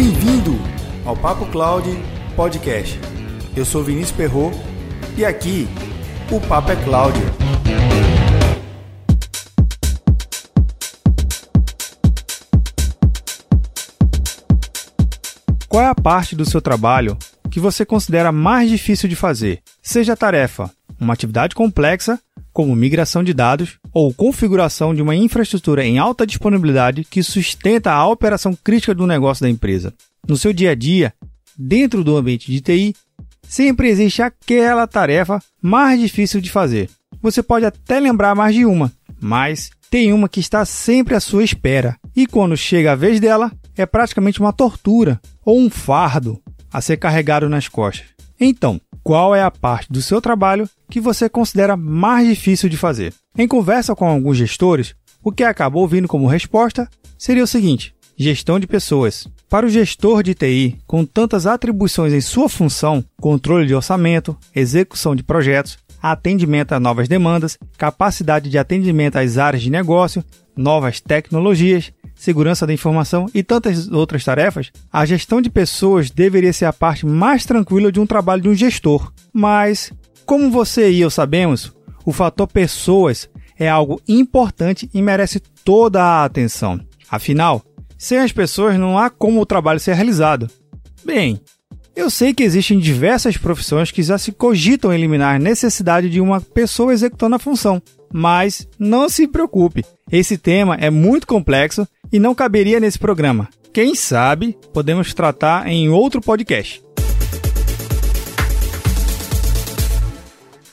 Bem-vindo ao Papo Cloud Podcast. Eu sou Vinícius Perro e aqui o Papo é Cloud. Qual é a parte do seu trabalho que você considera mais difícil de fazer? Seja tarefa uma atividade complexa, como migração de dados ou configuração de uma infraestrutura em alta disponibilidade que sustenta a operação crítica do negócio da empresa. No seu dia a dia, dentro do ambiente de TI, sempre existe aquela tarefa mais difícil de fazer. Você pode até lembrar mais de uma, mas tem uma que está sempre à sua espera. E quando chega a vez dela, é praticamente uma tortura ou um fardo a ser carregado nas costas. Então, qual é a parte do seu trabalho que você considera mais difícil de fazer? Em conversa com alguns gestores, o que acabou vindo como resposta seria o seguinte: gestão de pessoas. Para o gestor de TI, com tantas atribuições em sua função, controle de orçamento, execução de projetos, atendimento a novas demandas, capacidade de atendimento às áreas de negócio, novas tecnologias, segurança da informação e tantas outras tarefas, a gestão de pessoas deveria ser a parte mais tranquila de um trabalho de um gestor. Mas, como você e eu sabemos, o fator pessoas é algo importante e merece toda a atenção. Afinal, sem as pessoas não há como o trabalho ser realizado. Bem, eu sei que existem diversas profissões que já se cogitam eliminar a necessidade de uma pessoa executando a função, mas não se preocupe, esse tema é muito complexo e não caberia nesse programa. Quem sabe podemos tratar em outro podcast.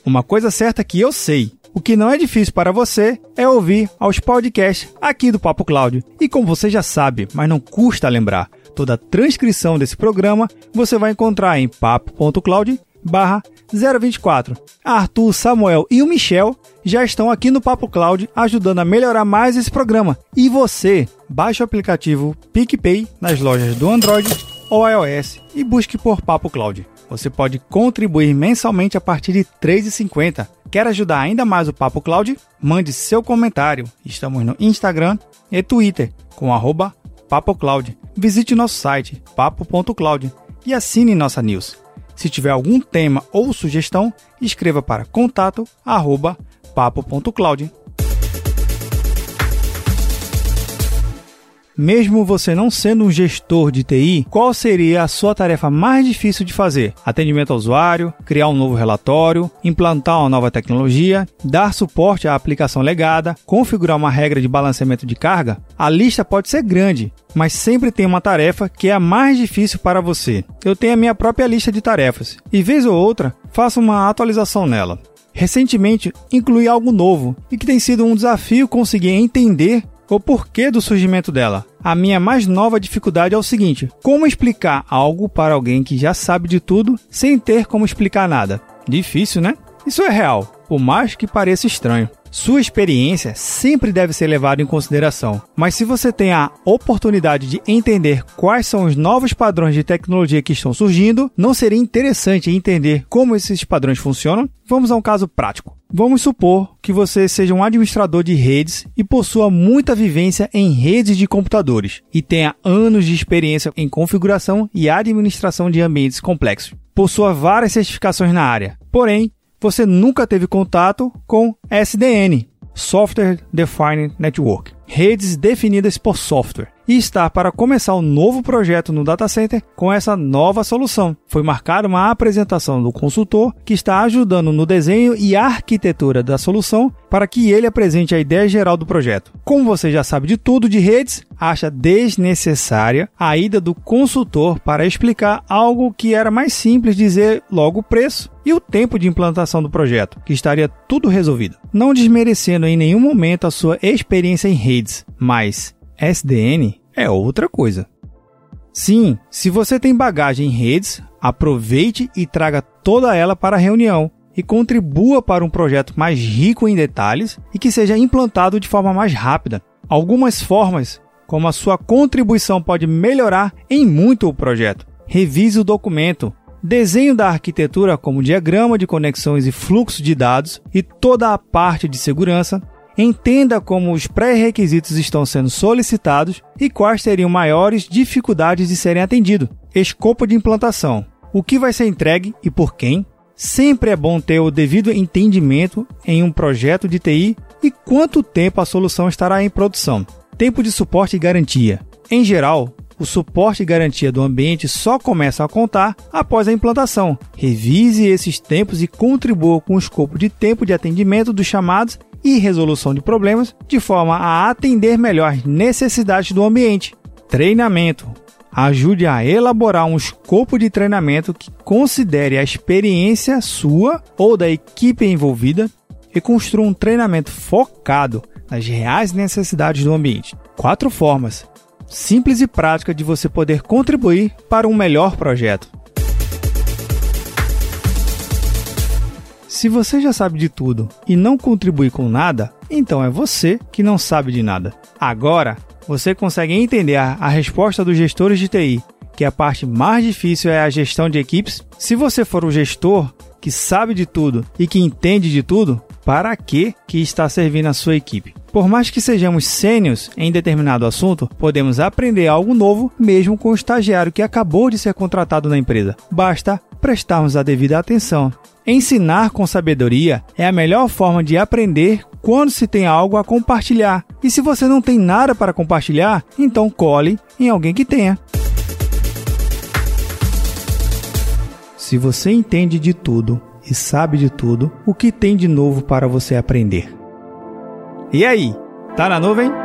Uma coisa certa que eu sei, o que não é difícil para você é ouvir aos podcasts aqui do Papo Cláudio. E como você já sabe, mas não custa lembrar, toda a transcrição desse programa você vai encontrar em papo.cloud barra 024. Arthur, Samuel e o Michel já estão aqui no Papo Cloud ajudando a melhorar mais esse programa. E você, baixe o aplicativo PicPay nas lojas do Android ou iOS e busque por Papo Cloud. Você pode contribuir mensalmente a partir de R$ 3,50. Quer ajudar ainda mais o Papo Cloud? Mande seu comentário. Estamos no Instagram e Twitter com PapoCloud. Visite nosso site papo.cloud e assine nossa news. Se tiver algum tema ou sugestão, escreva para contato@papo.cloud. Mesmo você não sendo um gestor de TI, qual seria a sua tarefa mais difícil de fazer? Atendimento ao usuário, criar um novo relatório, implantar uma nova tecnologia, dar suporte à aplicação legada, configurar uma regra de balanceamento de carga? A lista pode ser grande, mas sempre tem uma tarefa que é a mais difícil para você. Eu tenho a minha própria lista de tarefas e, vez ou outra, faço uma atualização nela. Recentemente, incluí algo novo e que tem sido um desafio conseguir entender o porquê do surgimento dela. A minha mais nova dificuldade é o seguinte: como explicar algo para alguém que já sabe de tudo sem ter como explicar nada? Difícil, né? Isso é real, por mais que pareça estranho. Sua experiência sempre deve ser levada em consideração, mas se você tem a oportunidade de entender quais são os novos padrões de tecnologia que estão surgindo, não seria interessante entender como esses padrões funcionam? Vamos a um caso prático. Vamos supor que você seja um administrador de redes e possua muita vivência em redes de computadores e tenha anos de experiência em configuração e administração de ambientes complexos. Possua várias certificações na área, porém você nunca teve contato com SDN, Software Defined Network, redes definidas por software e está para começar um novo projeto no data center com essa nova solução. Foi marcada uma apresentação do consultor que está ajudando no desenho e arquitetura da solução para que ele apresente a ideia geral do projeto. Como você já sabe de tudo de redes, acha desnecessária a ida do consultor para explicar algo que era mais simples dizer logo o preço e o tempo de implantação do projeto, que estaria tudo resolvido. Não desmerecendo em nenhum momento a sua experiência em redes, mas SDN é outra coisa. Sim, se você tem bagagem em redes, aproveite e traga toda ela para a reunião e contribua para um projeto mais rico em detalhes e que seja implantado de forma mais rápida. Algumas formas como a sua contribuição pode melhorar em muito o projeto. Revise o documento, desenho da arquitetura como diagrama de conexões e fluxo de dados e toda a parte de segurança, Entenda como os pré-requisitos estão sendo solicitados e quais seriam maiores dificuldades de serem atendidos. Escopo de implantação. O que vai ser entregue e por quem? Sempre é bom ter o devido entendimento em um projeto de TI e quanto tempo a solução estará em produção. Tempo de suporte e garantia. Em geral, o suporte e garantia do ambiente só começa a contar após a implantação. Revise esses tempos e contribua com o escopo de tempo de atendimento dos chamados e resolução de problemas de forma a atender melhor as necessidades do ambiente. Treinamento ajude a elaborar um escopo de treinamento que considere a experiência sua ou da equipe envolvida e construa um treinamento focado nas reais necessidades do ambiente. Quatro formas simples e práticas de você poder contribuir para um melhor projeto. Se você já sabe de tudo e não contribui com nada, então é você que não sabe de nada. Agora, você consegue entender a, resposta dos gestores de TI, que a parte mais difícil é a gestão de equipes? Se você for o gestor que sabe de tudo e que entende de tudo, para que que está servindo a sua equipe? Por mais que sejamos sênios em determinado assunto, podemos aprender algo novo mesmo com o estagiário que acabou de ser contratado na empresa. Basta prestarmos a devida atenção. Ensinar com sabedoria é a melhor forma de aprender quando se tem algo a compartilhar. E se você não tem nada para compartilhar, então cole em alguém que tenha. Se você entende de tudo e sabe de tudo, o que tem de novo para você aprender? E aí, tá na nuvem?